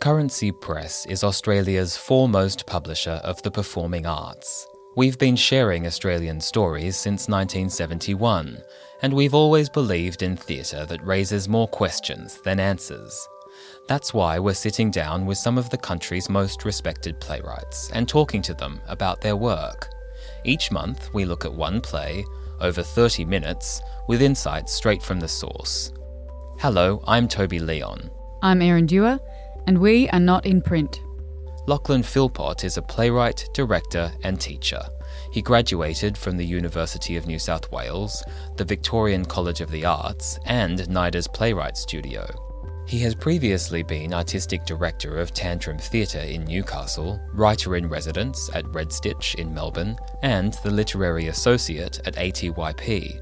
Currency Press is Australia's foremost publisher of the performing arts. We've been sharing Australian stories since 1971, and we've always believed in theatre that raises more questions than answers. That's why we're sitting down with some of the country's most respected playwrights and talking to them about their work. Each month, we look at one play, over 30 minutes, with insights straight from the source. Hello, I'm Toby Leon. I'm Erin Dewar, and we are not in print. Lachlan Philpott is a playwright, director, and teacher. He graduated from the University of New South Wales, the Victorian College of the Arts, and NIDA's Playwright Studio. He has previously been artistic director of Tantrum Theatre in Newcastle, writer in residence at Red Stitch in Melbourne, and the literary associate at ATYP.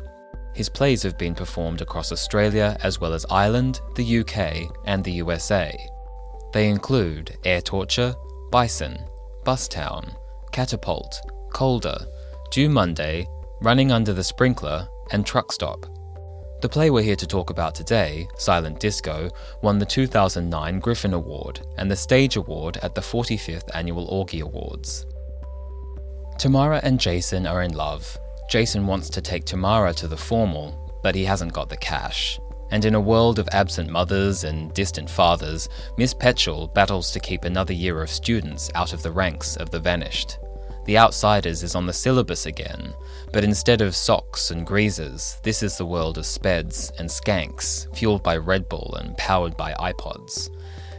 His plays have been performed across Australia as well as Ireland, the UK, and the USA. They include Air Torture, Bison, Bustown, Catapult, Colder, Due Monday, Running Under the Sprinkler, and Truck Stop. The play we're here to talk about today, Silent Disco, won the 2009 Griffin Award and the Stage Award at the 45th Annual AWGIE Awards. Tamara and Jason are in love. Jason wants to take Tamara to the formal, but he hasn't got the cash. And in a world of absent mothers and distant fathers, Miss Petchel battles to keep another year of students out of the ranks of the vanished. The Outsiders is on the syllabus again, but instead of Socs and greasers, this is the world of speds and skanks, fueled by Red Bull and powered by iPods.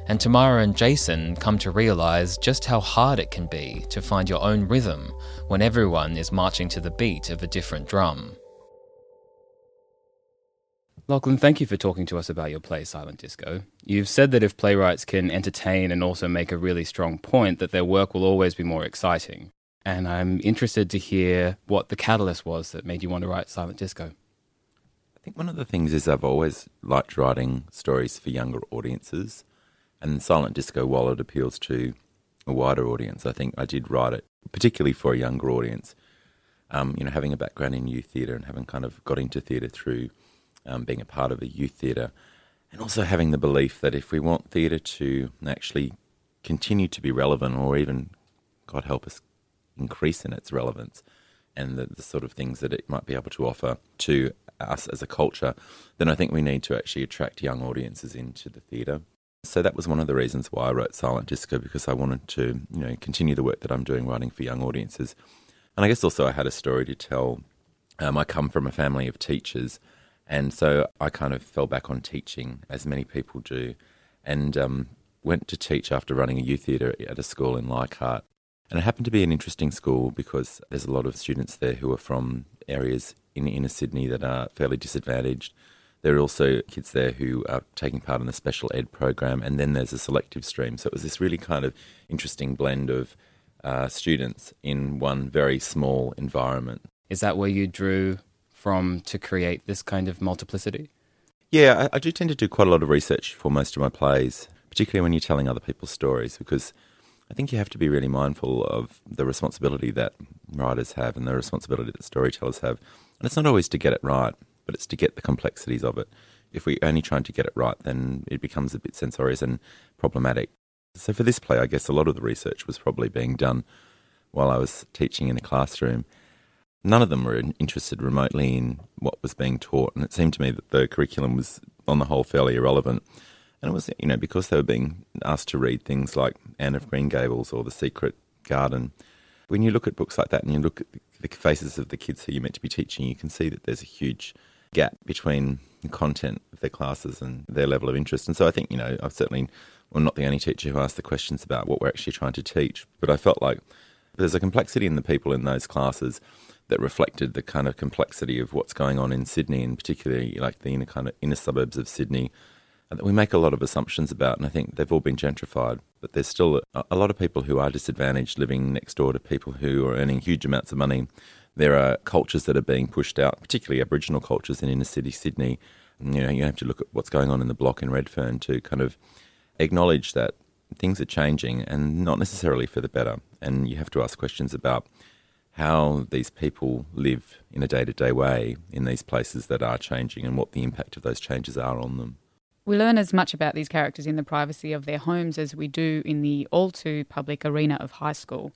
And Tamara and Jason come to realize just how hard it can be to find your own rhythm when everyone is marching to the beat of a different drum. Lachlan, thank you for talking to us about your play Silent Disco. You've said that if playwrights can entertain and also make a really strong point, that their work will always be more exciting. And I'm interested to hear what the catalyst was that made you want to write Silent Disco. I think one of the things is I've always liked writing stories for younger audiences, and Silent Disco, while it appeals to a wider audience, I think I did write it particularly for a younger audience. Um, you know, having a background in youth theatre and having kind of got into theatre through um, being a part of a youth theatre, and also having the belief that if we want theatre to actually continue to be relevant, or even, God help us, increase in its relevance, and the, the sort of things that it might be able to offer to us as a culture, then I think we need to actually attract young audiences into the theatre. So that was one of the reasons why I wrote Silent Disco because I wanted to, you know, continue the work that I'm doing writing for young audiences. And I guess also I had a story to tell. Um, I come from a family of teachers, and so I kind of fell back on teaching, as many people do, and um, went to teach after running a youth theatre at a school in Leichhardt. And it happened to be an interesting school because there's a lot of students there who are from areas in inner Sydney that are fairly disadvantaged. There are also kids there who are taking part in the special ed program, and then there's a selective stream. So it was this really kind of interesting blend of uh, students in one very small environment. Is that where you drew from to create this kind of multiplicity? Yeah, I, I, do tend to do quite a lot of research for most of my plays, particularly when you're telling other people's stories, because I think you have to be really mindful of the responsibility that writers have and the responsibility that storytellers have. And it's not always to get it right, but it's to get the complexities of it. If we're only trying to get it right, then it becomes a bit censorious and problematic. So for this play, I guess a lot of the research was probably being done while I was teaching in a classroom none of them were interested remotely in what was being taught, and it seemed to me that the curriculum was, on the whole, fairly irrelevant. And it was, you know, because they were being asked to read things like Anne of Green Gables or The Secret Garden. When you look at books like that and you look at the faces of the kids who you're meant to be teaching, you can see that there's a huge gap between the content of their classes and their level of interest. And so I think, you know, I've certainly, well, not the only teacher who asked the questions about what we're actually trying to teach, but I felt like there's a complexity in the people in those classes that reflected the kind of complexity of what's going on in Sydney, and particularly like the inner kind of inner suburbs of Sydney, uh, that we make a lot of assumptions about, and I think they've all been gentrified. But there's still a, a lot of people who are disadvantaged living next door to people who are earning huge amounts of money. There are cultures that are being pushed out, particularly Aboriginal cultures in inner city Sydney. You know, you have to look at what's going on in the block in Redfern to kind of acknowledge that things are changing and not necessarily for the better. And you have to ask questions about how these people live in a day to day way in these places that are changing and what the impact of those changes are on them. We learn as much about these characters in the privacy of their homes as we do in the all too public arena of high school.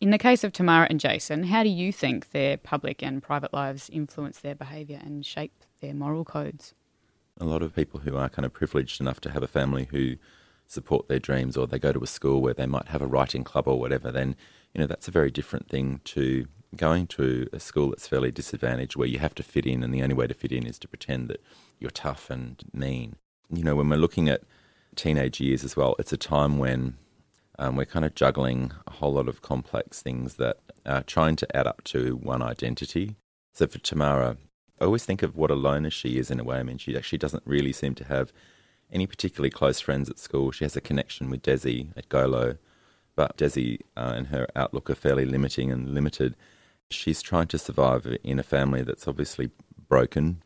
In the case of Tamara and Jason, how do you think their public and private lives influence their behaviour and shape their moral codes? A lot of people who are kind of privileged enough to have a family who support their dreams or they go to a school where they might have a writing club or whatever, then, you know, that's a very different thing to going to a school that's fairly disadvantaged where you have to fit in and the only way to fit in is to pretend that you're tough and mean. You know, when we're looking at teenage years as well, it's a time when um, we're kind of juggling a whole lot of complex things that are trying to add up to one identity. So for Tamara, I always think of what a loner she is in a way. I mean, she actually doesn't really seem to have any particularly close friends at school. She has a connection with Desi at Golo, but Desi uh, and her outlook are fairly limiting and limited. She's trying to survive in a family that's obviously broken.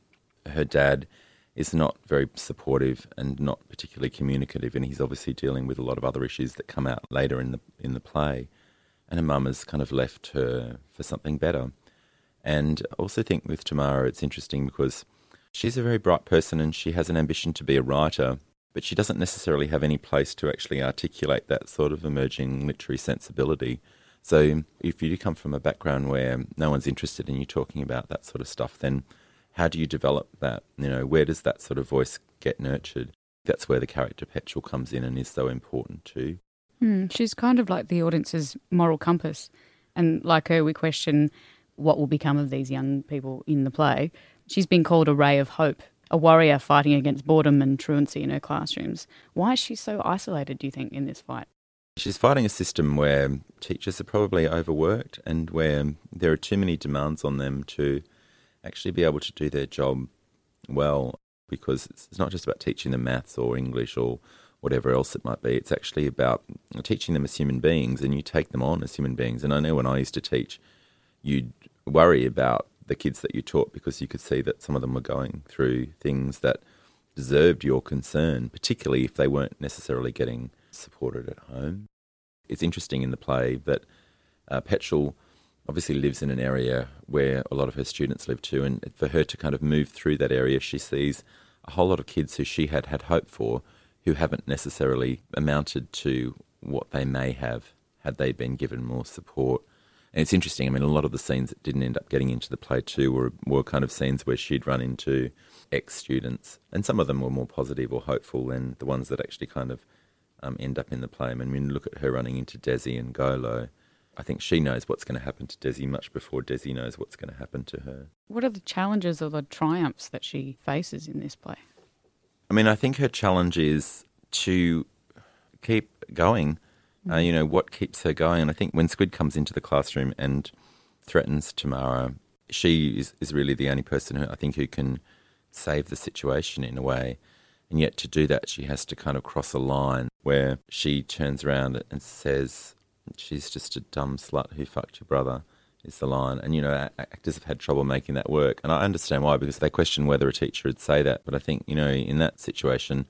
Her dad is not very supportive and not particularly communicative, and he's obviously dealing with a lot of other issues that come out later in the in the play. And her mum has kind of left her for something better. And I also think with Tamara, it's interesting because she's a very bright person and she has an ambition to be a writer, but she doesn't necessarily have any place to actually articulate that sort of emerging literary sensibility. So if you do come from a background where no one's interested in you talking about that sort of stuff, then how do you develop that? You know, where does that sort of voice get nurtured? That's where the character Petrel comes in and is so important too. Mm, she's kind of like the audience's moral compass. And like her, we question what will become of these young people in the play. She's been called a ray of hope, a warrior fighting against boredom and truancy in her classrooms. Why is she so isolated, do you think, in this fight? She's fighting a system where teachers are probably overworked and where there are too many demands on them to actually be able to do their job well because it's not just about teaching them maths or English or whatever else it might be. It's actually about teaching them as human beings and you take them on as human beings. And I know when I used to teach, you'd worry about the kids that you taught because you could see that some of them were going through things that deserved your concern, particularly if they weren't necessarily getting supported at home. It's interesting in the play that uh, Petrel obviously lives in an area where a lot of her students live too, and for her to kind of move through that area, she sees a whole lot of kids who she had had hope for who haven't necessarily amounted to what they may have had they been given more support. And it's interesting. I mean, a lot of the scenes that didn't end up getting into the play too were were kind of scenes where she'd run into ex students, and some of them were more positive or hopeful than the ones that actually kind of um, end up in the play. I mean, when you look at her running into Desi and Golo, I think she knows what's going to happen to Desi much before Desi knows what's going to happen to her. What are the challenges or the triumphs that she faces in this play? I mean, I think her challenge is to keep going. Uh, you know, what keeps her going? And I think when Squid comes into the classroom and threatens Tamara, she is, is really the only person who I think who can save the situation in a way. And yet to do that, she has to kind of cross a line where she turns around and says, she's just a dumb slut who fucked your brother is the line. And, you know, actors have had trouble making that work. And I understand why, because they question whether a teacher would say that. But I think, you know, in that situation,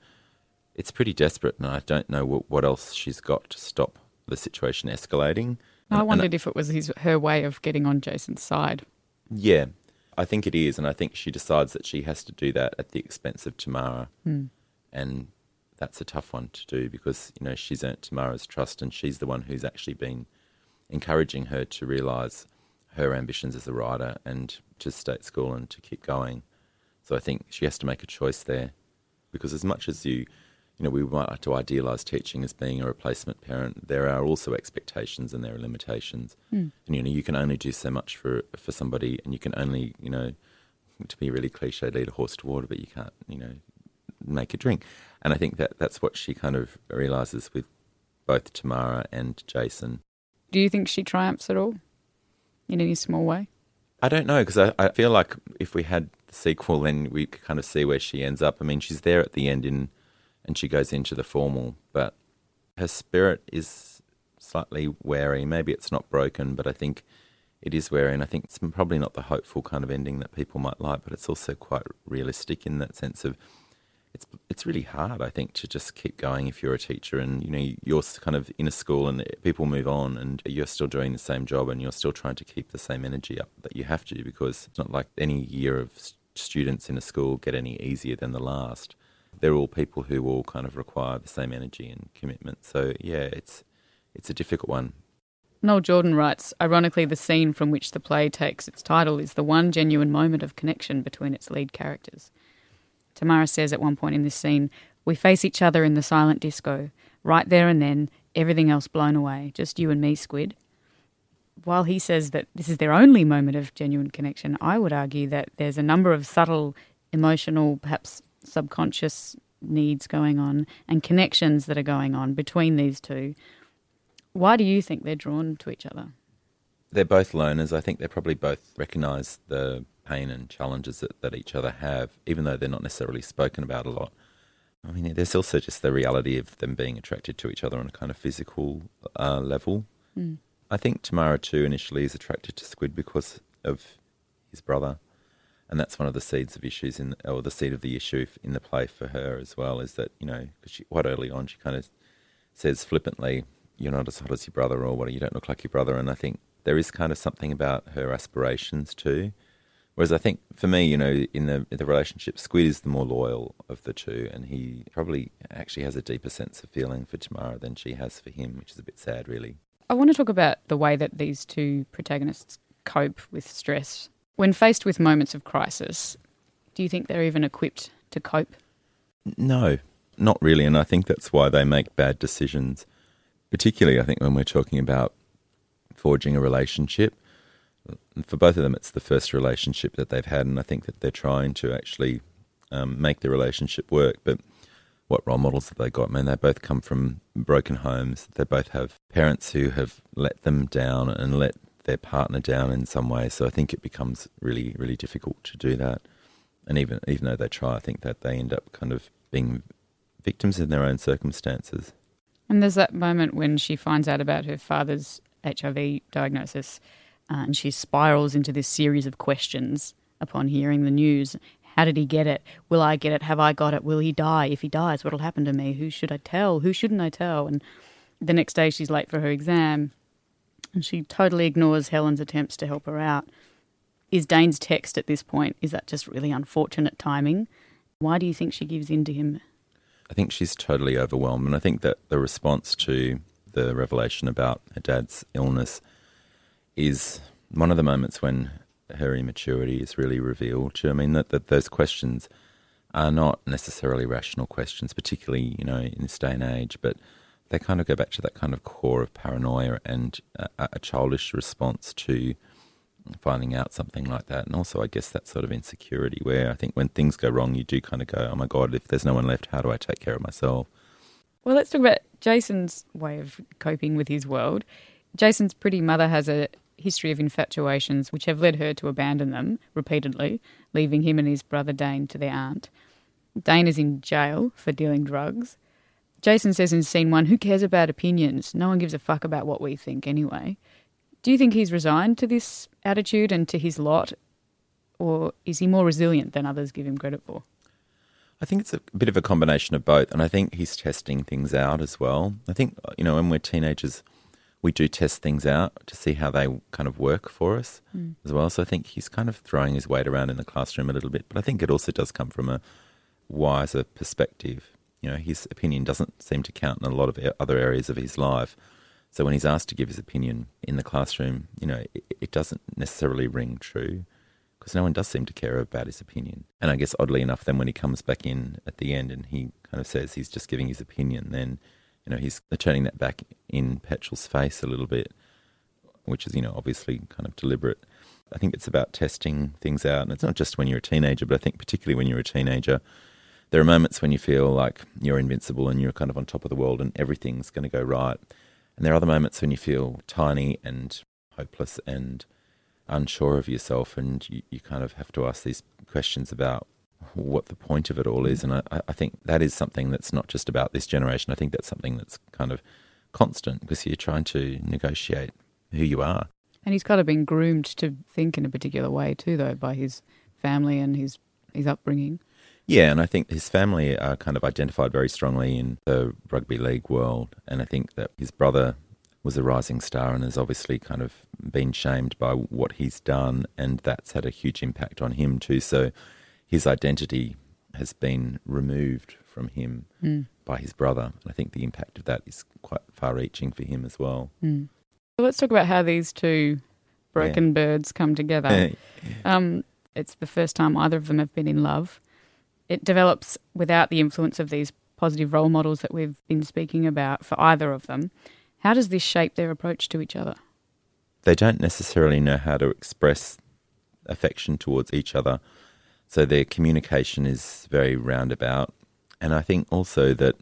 it's pretty desperate. And I don't know what, what else she's got to stop the situation escalating. I wondered if it was his, her way of getting on Jason's side. Yeah, I think it is. And I think she decides that she has to do that at the expense of Tamara. Hmm. And that's a tough one to do because you know she's earned Tamara's trust and she's the one who's actually been encouraging her to realise her ambitions as a writer and to stay at school and to keep going. So I think she has to make a choice there because as much as you you know we might like to idealise teaching as being a replacement parent, there are also expectations and there are limitations. Mm. And you know you can only do so much for for somebody and you can only you know to be really cliche lead a horse to water, but you can't you know make a drink. And I think that that's what she kind of realizes with both Tamara and Jason. Do you think she triumphs at all in any small way? I don't know because I, I feel like if we had the sequel, then we could kind of see where she ends up. I mean, she's there at the end in, and she goes into the formal, but her spirit is slightly wary. Maybe it's not broken, but I think it is wary, and I think it's probably not the hopeful kind of ending that people might like, but it's also quite realistic in that sense of it's it's really hard, I think, to just keep going if you're a teacher and you know you're kind of in a school and people move on and you're still doing the same job and you're still trying to keep the same energy up that you have to because it's not like any year of students in a school get any easier than the last. They're all people who all kind of require the same energy and commitment. So yeah, it's it's a difficult one. Noel Jordan writes, ironically, the scene from which the play takes its title is the one genuine moment of connection between its lead characters. Tamara says at one point in this scene, We face each other in the silent disco. Right there and then, everything else blown away. Just you and me, Squid. While he says that this is their only moment of genuine connection, I would argue that there's a number of subtle, emotional, perhaps subconscious needs going on and connections that are going on between these two. Why do you think they're drawn to each other? They're both loners. I think they probably both recognise the pain and challenges that, that each other have, even though they're not necessarily spoken about a lot. I mean, there's also just the reality of them being attracted to each other on a kind of physical uh, level. Mm. I think Tamara too initially is attracted to Squid because of his brother, and that's one of the seeds of issues in, or the seed of the issue in the play for her as well. Is that you know, because quite early on she kind of says flippantly, "You're not as hot as your brother," or "What you don't look like your brother," and I think there is kind of something about her aspirations too Whereas I think for me, you know, in the in the relationship, Squid is the more loyal of the two, and he probably actually has a deeper sense of feeling for Tamara than she has for him, which is a bit sad, really. I want to talk about the way that these two protagonists cope with stress when faced with moments of crisis. Do you think they're even equipped to cope? No, not really, and I think that's why they make bad decisions. Particularly, I think when we're talking about forging a relationship for both of them, it's the first relationship that they've had, and I think that they're trying to actually um, make the relationship work. But what role models have they got? I Man, they both come from broken homes. They both have parents who have let them down and let their partner down in some way. So I think it becomes really, really difficult to do that. And even even though they try, I think that they end up kind of being victims in their own circumstances. And there's that moment when she finds out about her father's HIV diagnosis uh, and she spirals into this series of questions upon hearing the news. How did he get it? Will I get it? Have I got it? Will he die? If he dies, what'll happen to me? Who should I tell? Who shouldn't I tell? And the next day she's late for her exam and she totally ignores Helen's attempts to help her out. Is Dane's text at this point, is that just really unfortunate timing? Why do you think she gives in to him? I think she's totally overwhelmed. And I think that the response to the revelation about her dad's illness is one of the moments when her immaturity is really revealed. I mean, that, that those questions are not necessarily rational questions, particularly, you know, in this day and age, but they kind of go back to that kind of core of paranoia and a, a childish response to finding out something like that. And also, I guess, that sort of insecurity where I think when things go wrong, you do kind of go, oh my God, if there's no one left, how do I take care of myself? Well, let's talk about Jason's way of coping with his world. Jason's pretty mother has a history of infatuations which have led her to abandon them repeatedly, leaving him and his brother Dane to their aunt. Dane is in jail for dealing drugs. Jason says in scene one, Who cares about opinions? No one gives a fuck about what we think anyway. Do you think he's resigned to this attitude and to his lot, or is he more resilient than others give him credit for? I think it's a bit of a combination of both, and I think he's testing things out as well. I think, you know, when we're teenagers, we do test things out to see how they kind of work for us mm. as well. So I think he's kind of throwing his weight around in the classroom a little bit, but I think it also does come from a wiser perspective. You know, his opinion doesn't seem to count in a lot of other areas of his life. So when he's asked to give his opinion in the classroom, you know, it, it doesn't necessarily ring true because no one does seem to care about his opinion. And I guess oddly enough, then when he comes back in at the end and he kind of says he's just giving his opinion, then you know, he's turning that back in Petrel's face a little bit, which is, you know, obviously kind of deliberate. I think it's about testing things out. And it's not just when you're a teenager, but I think particularly when you're a teenager, there are moments when you feel like you're invincible and you're kind of on top of the world and everything's going to go right. And there are other moments when you feel tiny and hopeless and unsure of yourself, and you, you kind of have to ask these questions about what the point of it all is. And I, I think that is something that's not just about this generation. I think that's something that's kind of constant because you're trying to negotiate who you are. And he's kind of been groomed to think in a particular way too, though, by his family and his his upbringing. Yeah, and I think his family are kind of identified very strongly in the rugby league world, and I think that his brother was a rising star and has obviously kind of been shamed by what he's done, and that's had a huge impact on him too. So his identity has been removed from him Mm. by his brother. And I think the impact of that is quite far reaching for him as well. Mm. So let's talk about how these two broken birds come together. Um, it's the first time either of them have been in love. It develops without the influence of these positive role models that we've been speaking about for either of them. How does this shape their approach to each other? they don't necessarily know how to express affection towards each other. So their communication is very roundabout. And I think also that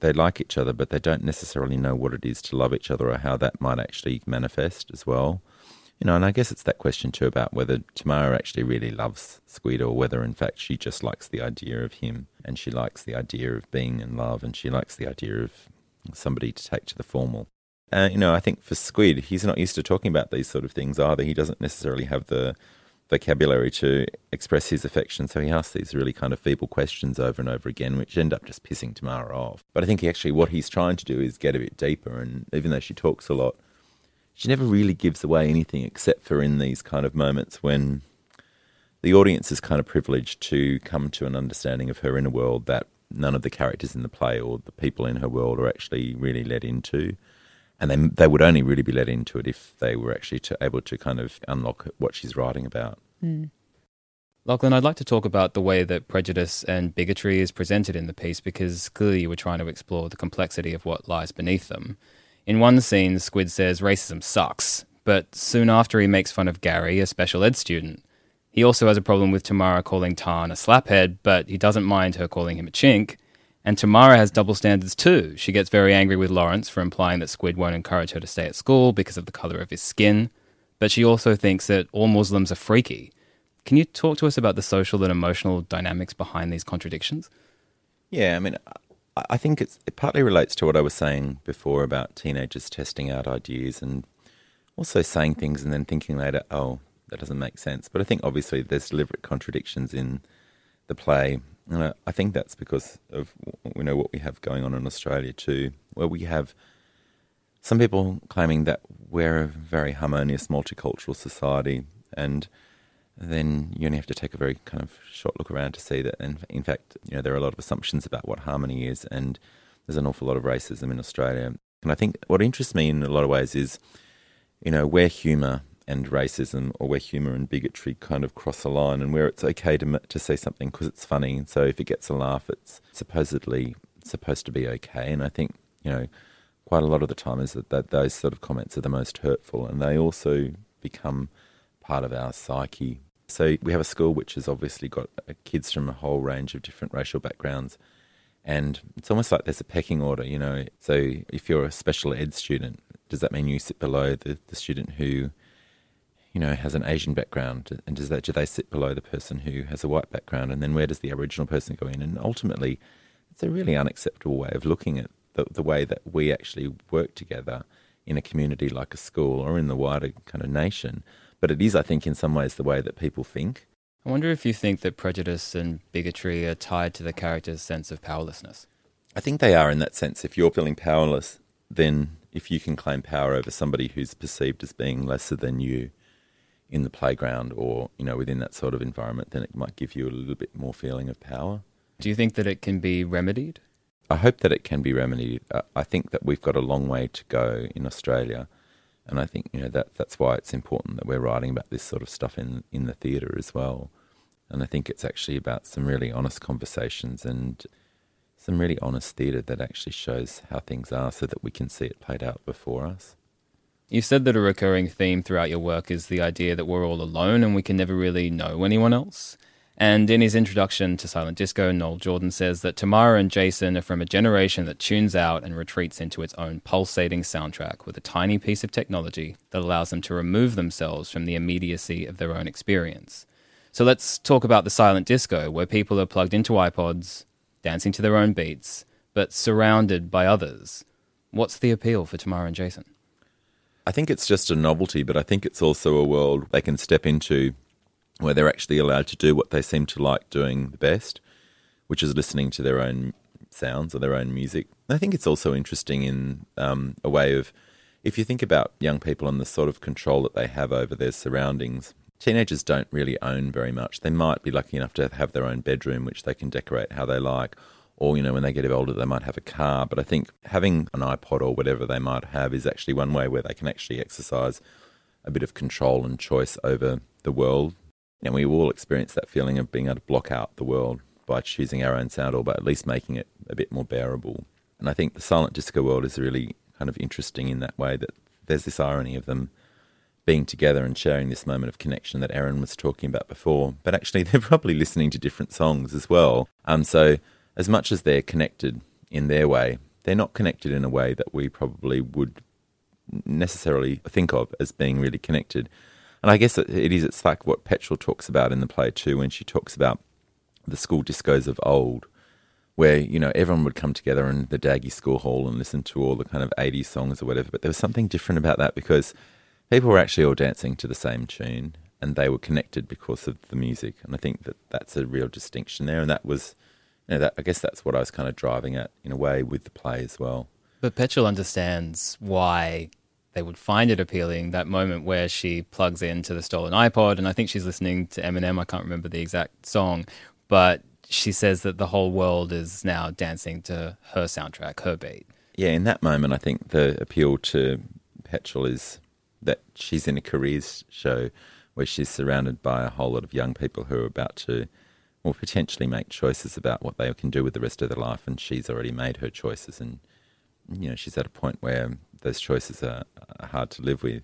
they like each other, but they don't necessarily know what it is to love each other or how that might actually manifest as well. You know, and I guess it's that question too about whether Tamara actually really loves Squid or whether in fact she just likes the idea of him and she likes the idea of being in love and she likes the idea of somebody to take to the formal. Uh, you know, I think for Squid, he's not used to talking about these sort of things either. He doesn't necessarily have the vocabulary to express his affection, so he asks these really kind of feeble questions over and over again, which end up just pissing Tamara off. But I think he actually what he's trying to do is get a bit deeper, and even though she talks a lot, she never really gives away anything except for in these kind of moments when the audience is kind of privileged to come to an understanding of her inner world that none of the characters in the play or the people in her world are actually really let into and they they would only really be let into it if they were actually to, able to kind of unlock what she's writing about. Hmm. Lachlan, I'd like to talk about the way that prejudice and bigotry is presented in the piece because clearly you were trying to explore the complexity of what lies beneath them. In one scene, Squid says racism sucks, but soon after he makes fun of Gary, a special ed student. He also has a problem with Tamara calling Tarn a slaphead, but he doesn't mind her calling him a chink. And Tamara has double standards too. She gets very angry with Lawrence for implying that Squid won't encourage her to stay at school because of the colour of his skin. But she also thinks that all Muslims are freaky. Can you talk to us about the social and emotional dynamics behind these contradictions? Yeah, I mean, I, think it partly relates to what I was saying before about teenagers testing out ideas and also saying things and then thinking later, oh, that doesn't make sense. But I think obviously there's deliberate contradictions in the play. And I, I think that's because of you know what we have going on in Australia too, where we have some people claiming that we're a very harmonious multicultural society, and then you only have to take a very kind of short look around to see that. And in fact, you know, there are a lot of assumptions about what harmony is, and there's an awful lot of racism in Australia. And I think what interests me in a lot of ways is, you know, where humour and racism or where humour and bigotry kind of cross a line and where it's okay to, to say something because it's funny. And so if it gets a laugh, it's supposedly supposed to be okay. And I think, you know, quite a lot of the time is that, that those sort of comments are the most hurtful and they also become part of our psyche. So we have a school which has obviously got uh, kids from a whole range of different racial backgrounds. And it's almost like there's a pecking order, you know. So if you're a special ed student, does that mean you sit below the, the student who, you know, has an Asian background? And does that do they sit below the person who has a white background? And then where does the Aboriginal person go in? And ultimately, it's a really unacceptable way of looking at the, the way that we actually work together in a community like a school or in the wider kind of nation. But it is, I think, in some ways the way that people think. I wonder if you think that prejudice and bigotry are tied to the character's sense of powerlessness. I think they are in that sense. If you're feeling powerless, then if you can claim power over somebody who's perceived as being lesser than you in the playground or, you know, within that sort of environment, then it might give you a little bit more feeling of power. Do you think that it can be remedied? I hope that it can be remedied. I think that we've got a long way to go in Australia. And I think, you know, that that's why it's important that we're writing about this sort of stuff in, in the theatre as well. And I think it's actually about some really honest conversations and some really honest theatre that actually shows how things are so that we can see it played out before us. You said that a recurring theme throughout your work is the idea that we're all alone and we can never really know anyone else. And in his introduction to Silent Disco, Noel Jordan says that Tamara and Jason are from a generation that tunes out and retreats into its own pulsating soundtrack with a tiny piece of technology that allows them to remove themselves from the immediacy of their own experience. So let's talk about the silent disco, where people are plugged into iPods, dancing to their own beats, but surrounded by others. What's the appeal for Tamara and Jason? I think it's just a novelty, but I think it's also a world they can step into where they're actually allowed to do what they seem to like doing the best, which is listening to their own sounds or their own music. And I think it's also interesting in um, a way of, if you think about young people and the sort of control that they have over their surroundings, teenagers don't really own very much. They might be lucky enough to have their own bedroom, which they can decorate how they like, or you know when they get older they might have a car but i think having an ipod or whatever they might have is actually one way where they can actually exercise a bit of control and choice over the world and we all experience that feeling of being able to block out the world by choosing our own sound or by at least making it a bit more bearable and i think the silent disco world is really kind of interesting in that way that there's this irony of them being together and sharing this moment of connection that Erin was talking about before. But actually, they're probably listening to different songs as well. Um, so as much as they're connected in their way, they're not connected in a way that we probably would necessarily think of as being really connected. And I guess it is, it's like what Petrel talks about in the play too, when she talks about the school discos of old, where, you know, everyone would come together in the Daggy School Hall and listen to all the kind of 80s songs or whatever. But there was something different about that because people were actually all dancing to the same tune and they were connected because of the music. And I think that that's a real distinction there. And that was you know, that, I guess that's what I was kind of driving at in a way with the play as well. But Petrel understands why they would find it appealing that moment where she plugs into the stolen iPod, and I think she's listening to Eminem. I can't remember the exact song, but she says that the whole world is now dancing to her soundtrack, her beat. Yeah, in that moment, I think the appeal to Petrel is that she's in a careers show where she's surrounded by a whole lot of young people who are about to or potentially make choices about what they can do with the rest of their life. And she's already made her choices, and you know she's at a point where those choices are, are hard to live with.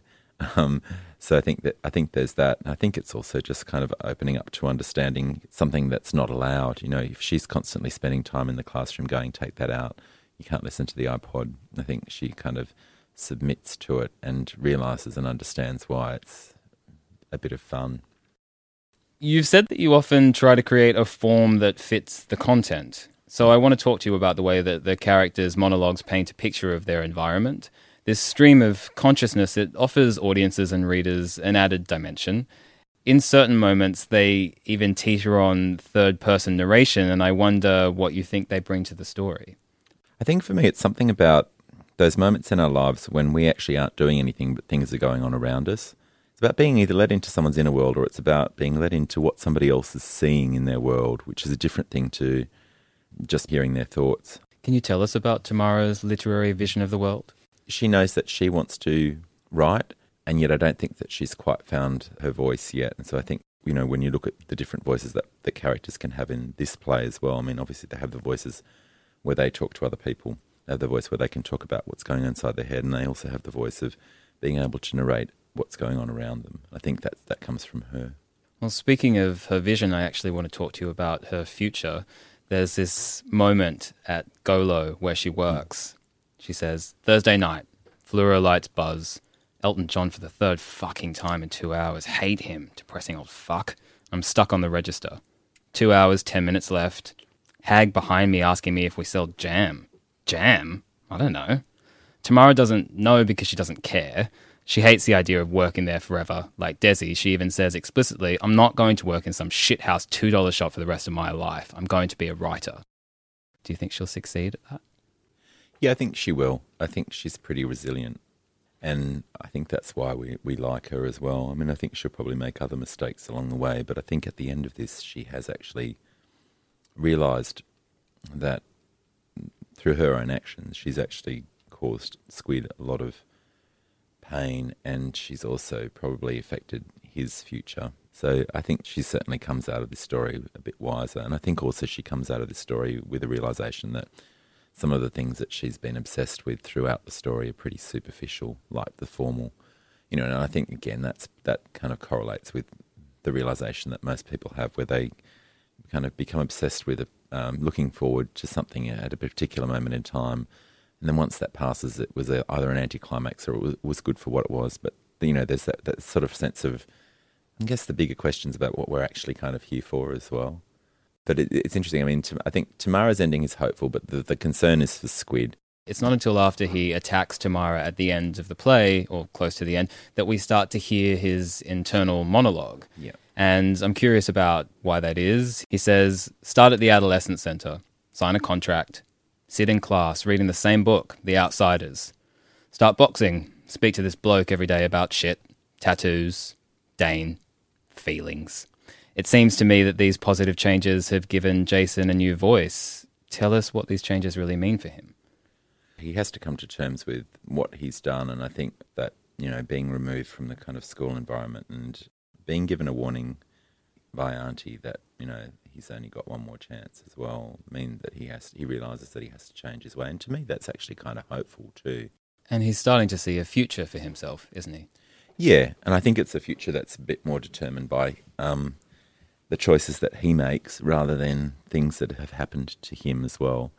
Um, so I think that I think there's that. I think it's also just kind of opening up to understanding something that's not allowed. You know, if she's constantly spending time in the classroom going, take that out. You can't listen to the iPod. I think she kind of submits to it and realizes and understands why it's a bit of fun. You've said that you often try to create a form that fits the content. So I want to talk to you about the way that the characters' monologues paint a picture of their environment. This stream of consciousness, it offers audiences and readers an added dimension. In certain moments, they even teeter on third person narration, and I wonder what you think they bring to the story. I think for me, it's something about those moments in our lives when we actually aren't doing anything, but things are going on around us. It's about being either led into someone's inner world or it's about being led into what somebody else is seeing in their world, which is a different thing to just hearing their thoughts. Can you tell us about Tamara's literary vision of the world? She knows that she wants to write, and yet I don't think that she's quite found her voice yet. And so I think, you know, when you look at the different voices that the characters can have in this play as well, I mean, obviously they have the voices where they talk to other people, they have the voice where they can talk about what's going on inside their head, and they also have the voice of being able to narrate what's going on around them. I think that that comes from her. Well, speaking of her vision, I actually want to talk to you about her future. There's this moment at Golo where she works. She says, Thursday night, fluoro lights buzz. Elton John for the third fucking time in two hours. Hate him. Depressing old fuck. I'm stuck on the register. Two hours, ten minutes left. Hag behind me asking me if we sell jam. Jam? I don't know. Tamara doesn't know because she doesn't care. She hates the idea of working there forever. Like Desi, she even says explicitly, I'm not going to work in some shithouse $2 shop for the rest of my life. I'm going to be a writer. Do you think she'll succeed at that? Yeah, I think she will. I think she's pretty resilient. And I think that's why we, we like her as well. I mean, I think she'll probably make other mistakes along the way, but I think at the end of this, she has actually realised that through her own actions, she's actually caused Squid a lot of pain, and she's also probably affected his future. So I think she certainly comes out of this story a bit wiser, and I think also she comes out of this story with a realization that some of the things that she's been obsessed with throughout the story are pretty superficial, like the formal, you know. And I think again that's that kind of correlates with the realization that most people have, where they kind of become obsessed with um, looking forward to something at a particular moment in time and then once that passes, it was a, either an anticlimax or it was, was, good for what it was. But you know, there's that, that sort of sense of, I guess, the bigger questions about what we're actually kind of here for as well. But it, it's interesting. I mean, to, I think Tamara's ending is hopeful, but the, the concern is for Squid. It's not until after he attacks Tamara at the end of the play, or close to the end, that we start to hear his internal monologue. Yeah. And I'm curious about why that is. He says, Start at the adolescent center, sign a contract, sit in class reading the same book, The Outsiders. Start boxing, speak to this bloke every day about shit, tattoos, Dane, feelings. It seems to me that these positive changes have given Jason a new voice. tell us what these changes really mean for him. He has to come to terms with what he's done, and I think that you know being removed from the kind of school environment and being given a warning by Auntie that you know he's only got one more chance as well mean that he has he realizes that he has to change his way, and to me that's actually kind of hopeful too. And he's starting to see a future for himself, isn't he? Yeah, and I think it's a future that's a bit more determined by um, the choices that he makes rather than things that have happened to him as well.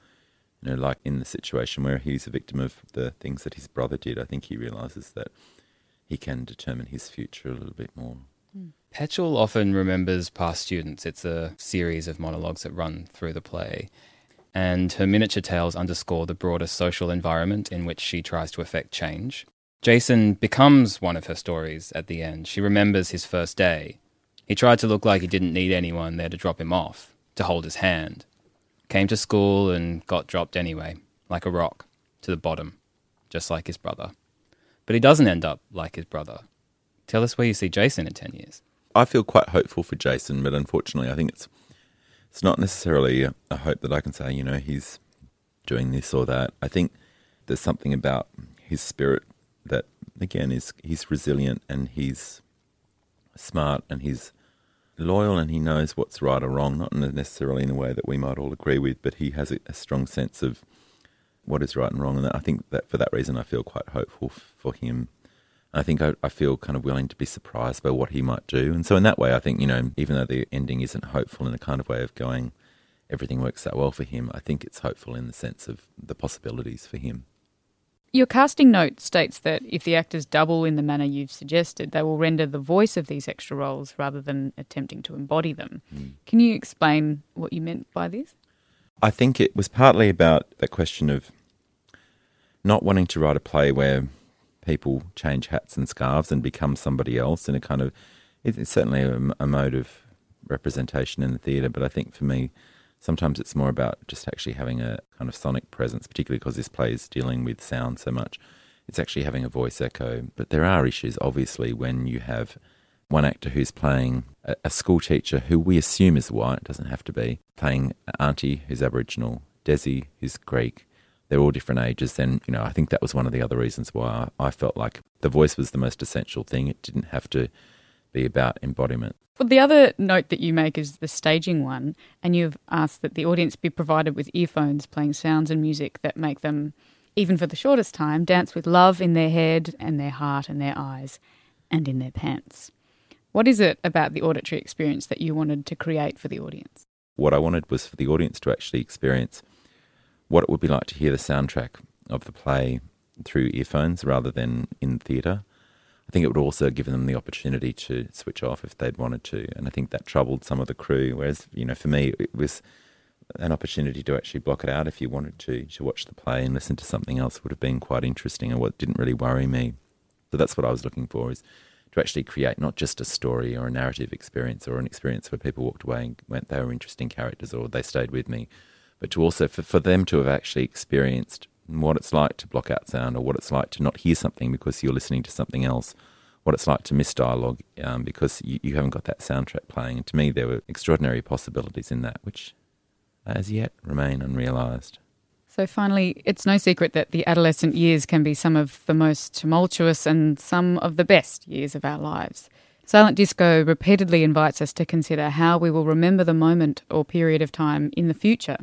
You know, like in the situation where he's a victim of the things that his brother did, I think he realizes that he can determine his future a little bit more. Petchel often remembers past students. It's a series of monologues that run through the play. And her miniature tales underscore the broader social environment in which she tries to effect change. Jason becomes one of her stories at the end. She remembers his first day. He tried to look like he didn't need anyone there to drop him off, to hold his hand. Came to school and got dropped anyway, like a rock, to the bottom, just like his brother. But he doesn't end up like his brother. Tell us where you see Jason in 10 years. I feel quite hopeful for Jason, but unfortunately, I think it's it's not necessarily a, hope that I can say, you know, he's doing this or that. I think there's something about his spirit that, again, is he's resilient and he's smart and he's loyal and he knows what's right or wrong, not necessarily in a way that we might all agree with, but he has a, a strong sense of what is right and wrong. And I think that for that reason, I feel quite hopeful for him. I think I, I, feel kind of willing to be surprised by what he might do. And so, in that way, I think, you know, even though the ending isn't hopeful in a kind of way of going, everything works out well for him, I think it's hopeful in the sense of the possibilities for him. Your casting note states that if the actors double in the manner you've suggested, they will render the voice of these extra roles rather than attempting to embody them. Mm. Can you explain what you meant by this? I think it was partly about that question of not wanting to write a play where people change hats and scarves and become somebody else in a kind of it's certainly a, a mode of representation in the theatre but i think for me sometimes it's more about just actually having a kind of sonic presence particularly because this play is dealing with sound so much. It's actually having a voice echo but there are issues obviously when you have one actor who's playing a, a school teacher who we assume is white doesn't have to be playing auntie who's aboriginal desi who's greek they're all different ages, then you know I think that was one of the other reasons why I, I felt like the voice was the most essential thing. It didn't have to be about embodiment. Well, the other note that you make is the staging one, and you've asked that the audience be provided with earphones playing sounds and music that make them, even for the shortest time, dance with love in their head and their heart and their eyes and in their pants. What is it about the auditory experience that you wanted to create for the audience? What I wanted was for the audience to actually experience what it would be like to hear the soundtrack of the play through earphones rather than in theatre. I think it would also give them the opportunity to switch off if they'd wanted to, and I think that troubled some of the crew. Whereas, you know, for me, it was an opportunity to actually block it out if you wanted to to watch the play and listen to something else would have been quite interesting, and what didn't really worry me. So that's what I was looking for is to actually create not just a story or a narrative experience or an experience where people walked away and went they were interesting characters or they stayed with me, but to also for, for them to have actually experienced what it's like to block out sound or what it's like to not hear something because you're listening to something else, what it's like to miss dialogue um, because you, you haven't got that soundtrack playing. And to me, there were extraordinary possibilities in that, which as yet remain unrealised. So, finally, it's no secret that the adolescent years can be some of the most tumultuous and some of the best years of our lives. Silent Disco repeatedly invites us to consider how we will remember the moment or period of time in the future.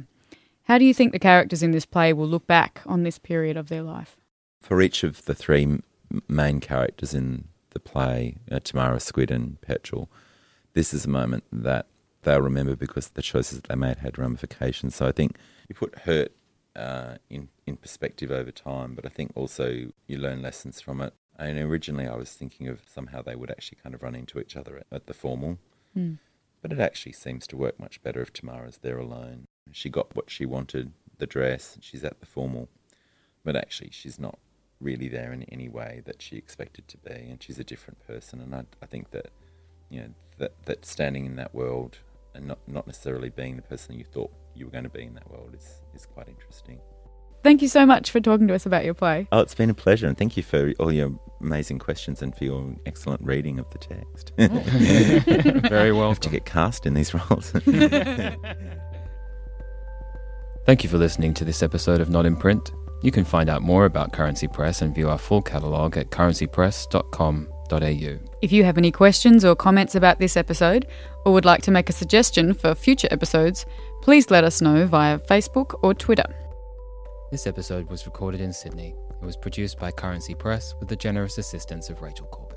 How do you think the characters in this play will look back on this period of their life? For each of the three main characters in the play, uh, Tamara, Squid, and Petchel, this is a moment that they'll remember because the choices that they made had ramifications. So I think you put hurt uh, in in perspective over time, but I think also you learn lessons from it. And originally, I was thinking of somehow they would actually kind of run into each other at, at the formal, mm. but it actually seems to work much better if Tamara's there alone. She got what she wanted, the dress, she's at the formal, but actually she's not really there in any way that she expected to be, and she's a different person. And I, I think that, you know, that, that standing in that world and not, not necessarily being the person you thought you were going to be in that world is, is quite interesting. Thank you so much for talking to us about your play. Oh, it's been a pleasure, and thank you for all your amazing questions and for your excellent reading of the text. Very well. to get cast in these roles. Thank you for listening to this episode of Not in Print. You can find out more about Currency Press and view our full catalogue at currencypress.com.au. If you have any questions or comments about this episode, or would like to make a suggestion for future episodes, please let us know via Facebook or Twitter. This episode was recorded in Sydney. It was produced by Currency Press with the generous assistance of Rachel Court.